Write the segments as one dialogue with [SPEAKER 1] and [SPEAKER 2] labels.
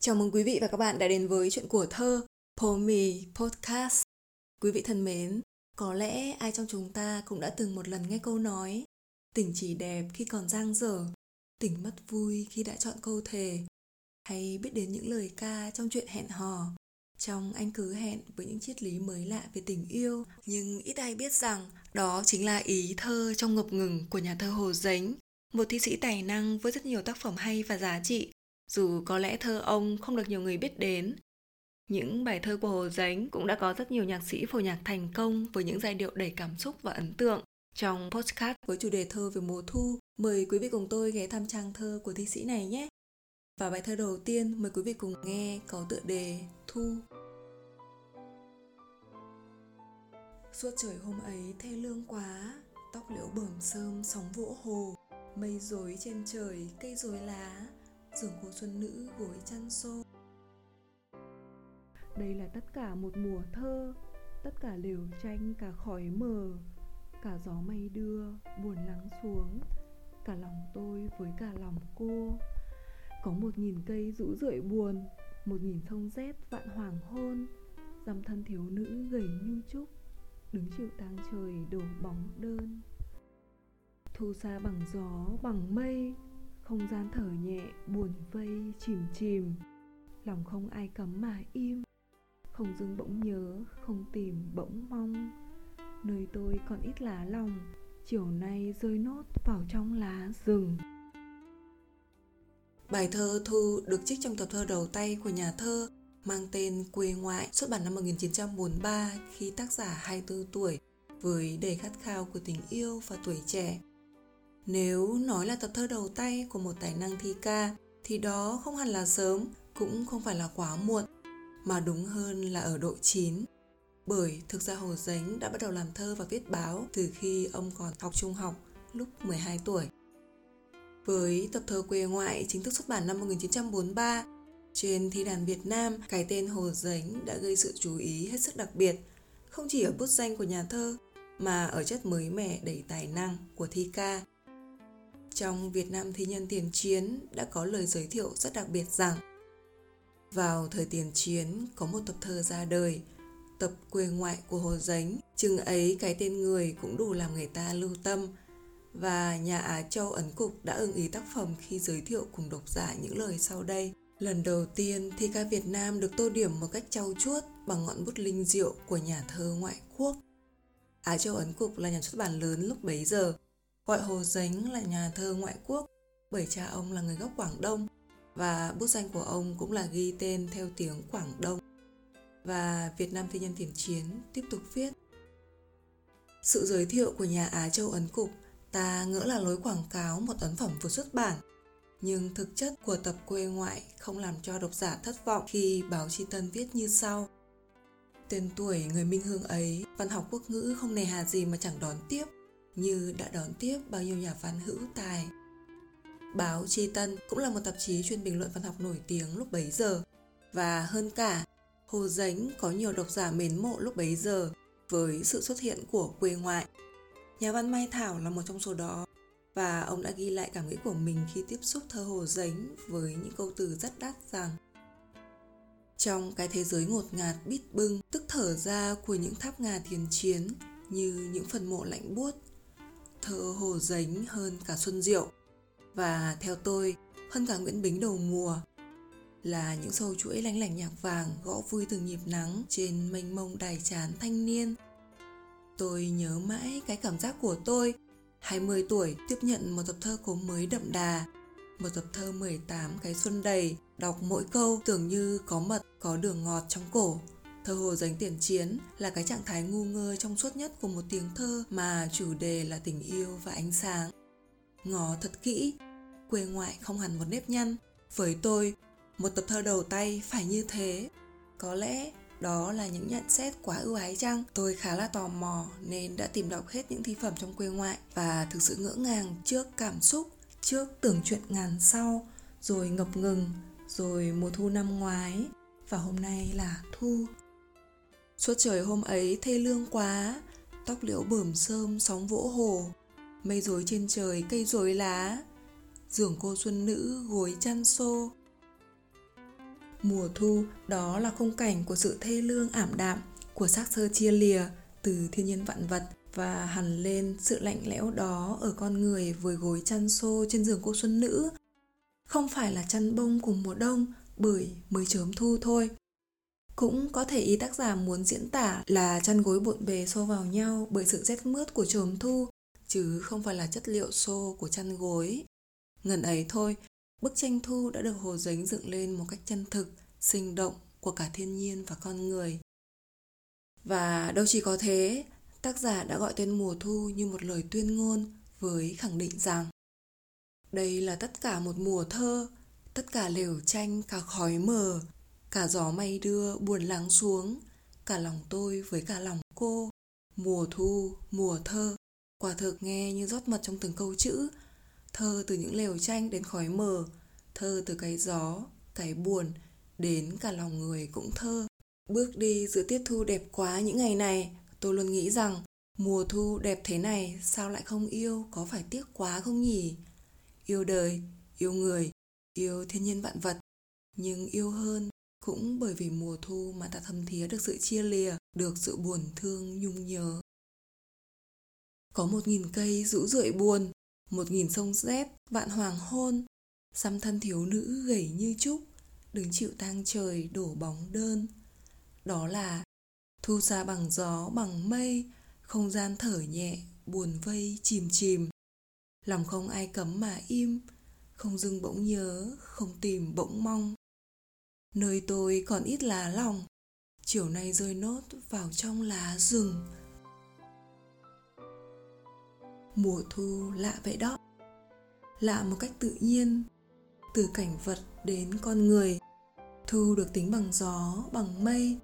[SPEAKER 1] Chào mừng quý vị và các bạn đã đến với chuyện của thơ Pomi Podcast. Quý vị thân mến, có lẽ ai trong chúng ta cũng đã từng một lần nghe câu nói Tình chỉ đẹp khi còn giang dở, tình mất vui khi đã chọn câu thề. Hay biết đến những lời ca trong chuyện hẹn hò Trong anh cứ hẹn với những triết lý mới lạ về tình yêu. Nhưng ít ai biết rằng đó chính là ý thơ trong ngập ngừng của nhà thơ Hồ Dánh Một thi sĩ tài năng với rất nhiều tác phẩm hay và giá trị dù có lẽ thơ ông không được nhiều người biết đến. Những bài thơ của Hồ Dánh cũng đã có rất nhiều nhạc sĩ phổ nhạc thành công với những giai điệu đầy cảm xúc và ấn tượng. Trong podcast với chủ đề thơ về mùa thu, mời quý vị cùng tôi ghé thăm trang thơ của thi sĩ này nhé. Và bài thơ đầu tiên mời quý vị cùng nghe có tựa đề Thu. Suốt trời hôm ấy thê lương quá, tóc liễu bờm sơm sóng vỗ hồ, mây rối trên trời, cây rối lá, giường cô xuân nữ gối chăn xô. Đây là tất cả một mùa thơ, tất cả lều tranh, cả khói mờ, cả gió mây đưa, buồn lắng xuống, cả lòng tôi với cả lòng cô. Có một nghìn cây rũ rượi buồn, một nghìn sông rét vạn hoàng hôn, dăm thân thiếu nữ gầy như trúc, đứng chịu tang trời đổ bóng đơn. Thu xa bằng gió, bằng mây không gian thở nhẹ, buồn vây, chìm chìm. Lòng không ai cấm mà im. Không dưng bỗng nhớ, không tìm bỗng mong. Nơi tôi còn ít lá lòng, chiều nay rơi nốt vào trong lá rừng. Bài thơ Thu được trích trong tập thơ đầu tay của nhà thơ mang tên Quê ngoại, xuất bản năm 1943 khi tác giả 24 tuổi, với đầy khát khao của tình yêu và tuổi trẻ. Nếu nói là tập thơ đầu tay của một tài năng thi ca thì đó không hẳn là sớm, cũng không phải là quá muộn, mà đúng hơn là ở độ chín. Bởi thực ra Hồ Dánh đã bắt đầu làm thơ và viết báo từ khi ông còn học trung học lúc 12 tuổi. Với tập thơ quê ngoại chính thức xuất bản năm 1943, trên thi đàn Việt Nam, cái tên Hồ Dánh đã gây sự chú ý hết sức đặc biệt, không chỉ ở bút danh của nhà thơ, mà ở chất mới mẻ đầy tài năng của thi ca trong Việt Nam Thi nhân tiền chiến đã có lời giới thiệu rất đặc biệt rằng vào thời tiền chiến có một tập thơ ra đời, tập quê ngoại của Hồ Dánh, chừng ấy cái tên người cũng đủ làm người ta lưu tâm. Và nhà Á Châu Ấn Cục đã ưng ý tác phẩm khi giới thiệu cùng độc giả những lời sau đây. Lần đầu tiên thi ca Việt Nam được tô điểm một cách trau chuốt bằng ngọn bút linh diệu của nhà thơ ngoại quốc. Á Châu Ấn Cục là nhà xuất bản lớn lúc bấy giờ gọi Hồ dính là nhà thơ ngoại quốc, bởi cha ông là người gốc Quảng Đông và bút danh của ông cũng là ghi tên theo tiếng Quảng Đông. Và Việt Nam Thi nhân tiền chiến tiếp tục viết, Sự giới thiệu của nhà Á Châu Ấn Cục, ta ngỡ là lối quảng cáo một ấn phẩm vừa xuất bản, nhưng thực chất của tập quê ngoại không làm cho độc giả thất vọng khi báo chi tân viết như sau tên tuổi người minh hương ấy, văn học quốc ngữ không nề hà gì mà chẳng đón tiếp như đã đón tiếp bao nhiêu nhà văn hữu tài. Báo Chi Tân cũng là một tạp chí chuyên bình luận văn học nổi tiếng lúc bấy giờ. Và hơn cả, Hồ Dánh có nhiều độc giả mến mộ lúc bấy giờ với sự xuất hiện của quê ngoại. Nhà văn Mai Thảo là một trong số đó và ông đã ghi lại cảm nghĩ của mình khi tiếp xúc thơ Hồ Dánh với những câu từ rất đắt rằng trong cái thế giới ngột ngạt bít bưng tức thở ra của những tháp ngà thiền chiến như những phần mộ lạnh buốt thơ Hồ Dánh hơn cả Xuân Diệu và theo tôi, hơn cả Nguyễn Bính đầu mùa là những sâu chuỗi lanh lảnh nhạc vàng gõ vui từng nhịp nắng trên mênh mông đài trán thanh niên. Tôi nhớ mãi cái cảm giác của tôi 20 tuổi, tiếp nhận một tập thơ cố mới đậm đà, một tập thơ 18 cái xuân đầy, đọc mỗi câu tưởng như có mật, có đường ngọt trong cổ Thơ Hồ dành Tiền Chiến là cái trạng thái ngu ngơ trong suốt nhất của một tiếng thơ mà chủ đề là tình yêu và ánh sáng. Ngó thật kỹ, quê ngoại không hẳn một nếp nhăn. Với tôi, một tập thơ đầu tay phải như thế. Có lẽ đó là những nhận xét quá ưu ái chăng? Tôi khá là tò mò nên đã tìm đọc hết những thi phẩm trong quê ngoại và thực sự ngỡ ngàng trước cảm xúc, trước tưởng chuyện ngàn sau, rồi ngập ngừng, rồi mùa thu năm ngoái và hôm nay là thu Suốt trời hôm ấy thê lương quá, tóc liễu bờm sơm sóng vỗ hồ, mây rối trên trời cây rối lá, giường cô xuân nữ gối chăn xô. Mùa thu đó là khung cảnh của sự thê lương ảm đạm, của xác sơ chia lìa từ thiên nhiên vạn vật và hằn lên sự lạnh lẽo đó ở con người với gối chăn xô trên giường cô xuân nữ. Không phải là chăn bông cùng mùa đông bởi mới chớm thu thôi. Cũng có thể ý tác giả muốn diễn tả là chăn gối bộn bề xô vào nhau bởi sự rét mướt của chồm thu, chứ không phải là chất liệu xô của chăn gối. Ngần ấy thôi, bức tranh thu đã được Hồ Dính dựng lên một cách chân thực, sinh động của cả thiên nhiên và con người. Và đâu chỉ có thế, tác giả đã gọi tên mùa thu như một lời tuyên ngôn với khẳng định rằng đây là tất cả một mùa thơ, tất cả lều tranh cả khói mờ, cả gió mây đưa buồn lắng xuống, cả lòng tôi với cả lòng cô. Mùa thu, mùa thơ, quả thực nghe như rót mật trong từng câu chữ. Thơ từ những lều tranh đến khói mờ, thơ từ cái gió, cái buồn, đến cả lòng người cũng thơ. Bước đi giữa tiết thu đẹp quá những ngày này, tôi luôn nghĩ rằng mùa thu đẹp thế này sao lại không yêu, có phải tiếc quá không nhỉ? Yêu đời, yêu người, yêu thiên nhiên vạn vật, nhưng yêu hơn cũng bởi vì mùa thu mà ta thâm thía được sự chia lìa, được sự buồn thương nhung nhớ. Có một nghìn cây rũ rượi buồn, một nghìn sông rét, vạn hoàng hôn, xăm thân thiếu nữ gầy như trúc, đứng chịu tang trời đổ bóng đơn. Đó là thu xa bằng gió bằng mây, không gian thở nhẹ, buồn vây chìm chìm. Lòng không ai cấm mà im, không dưng bỗng nhớ, không tìm bỗng mong. Nơi tôi còn ít lá lòng, chiều nay rơi nốt vào trong lá rừng. Mùa thu lạ vậy đó, lạ một cách tự nhiên, từ cảnh vật đến con người. Thu được tính bằng gió, bằng mây,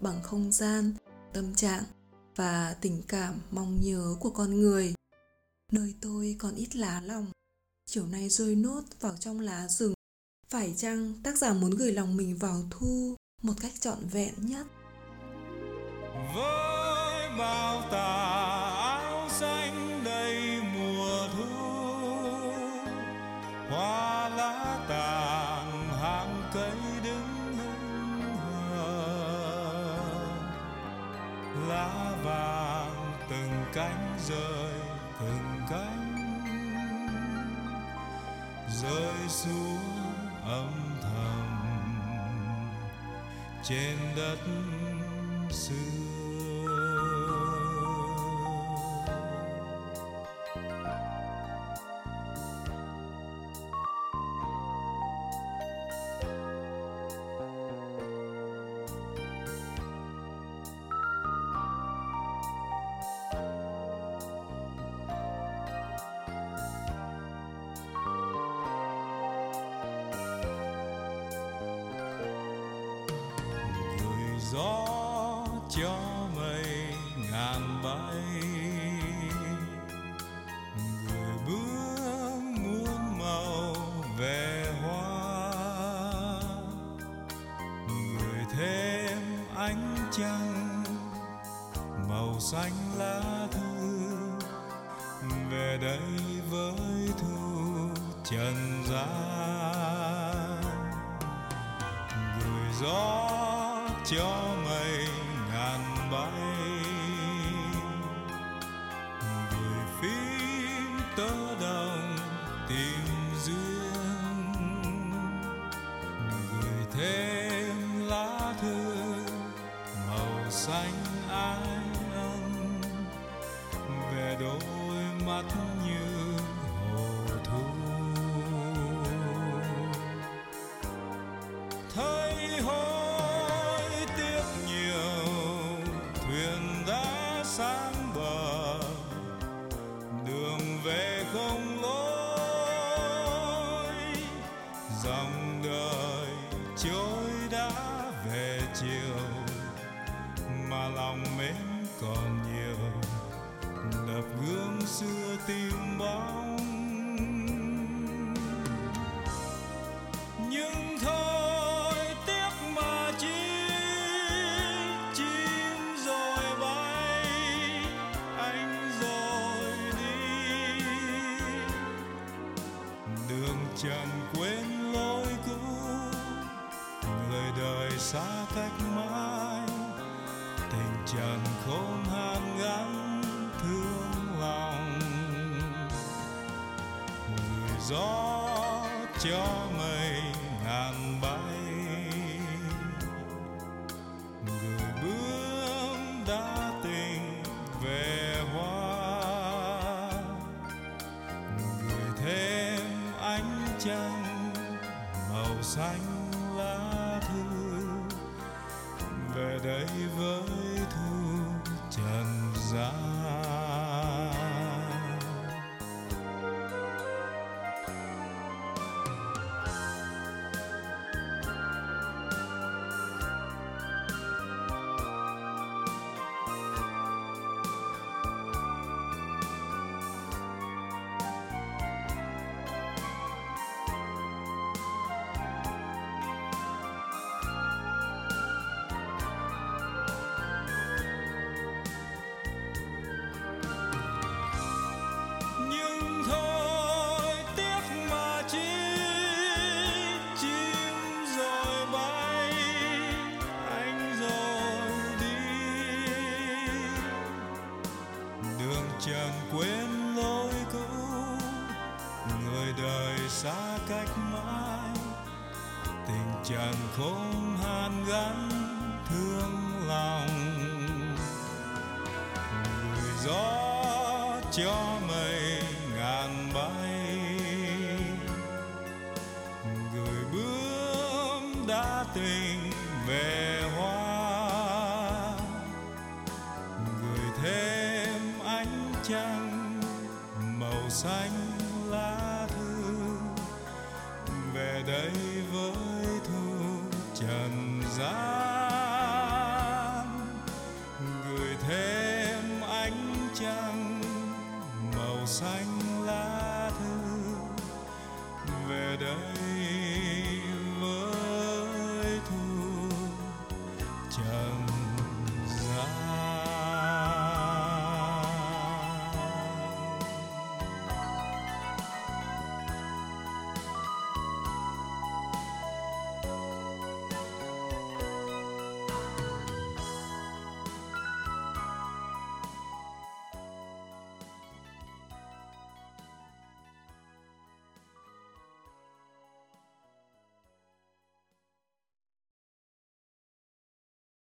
[SPEAKER 1] bằng không gian, tâm trạng và tình cảm mong nhớ của con người. Nơi tôi còn ít lá lòng, chiều nay rơi nốt vào trong lá rừng. Phải chăng tác giả muốn gửi lòng mình vào thu một cách trọn vẹn nhất?
[SPEAKER 2] Với bao tà áo xanh đầy mùa thu, hoa lá tàn hàng cây đứng hững hờ, lá vàng từng cánh rơi từng cánh rơi xuống âm thầm trên đất xưa. Cho mây ngàn bay. Người bước muôn màu về hoa. Người thêm ánh trăng, màu xanh lá thư. Về đây với thu trần gian. Người gió cho mây ngàn bay tìm bóng. Nhưng thôi tiếc mà chi chim rồi bay, anh rồi đi. Đường trần quên lối cũ người đời xa cách mãi, tình trần không gió cho mây ngàn bay. Người bướm đã tình về hoa. Người thêm ánh trăng màu xanh lá thư. Về đây với thu trần gian. Không hàn gắn thương lòng. Người gió cho mây ngàn bay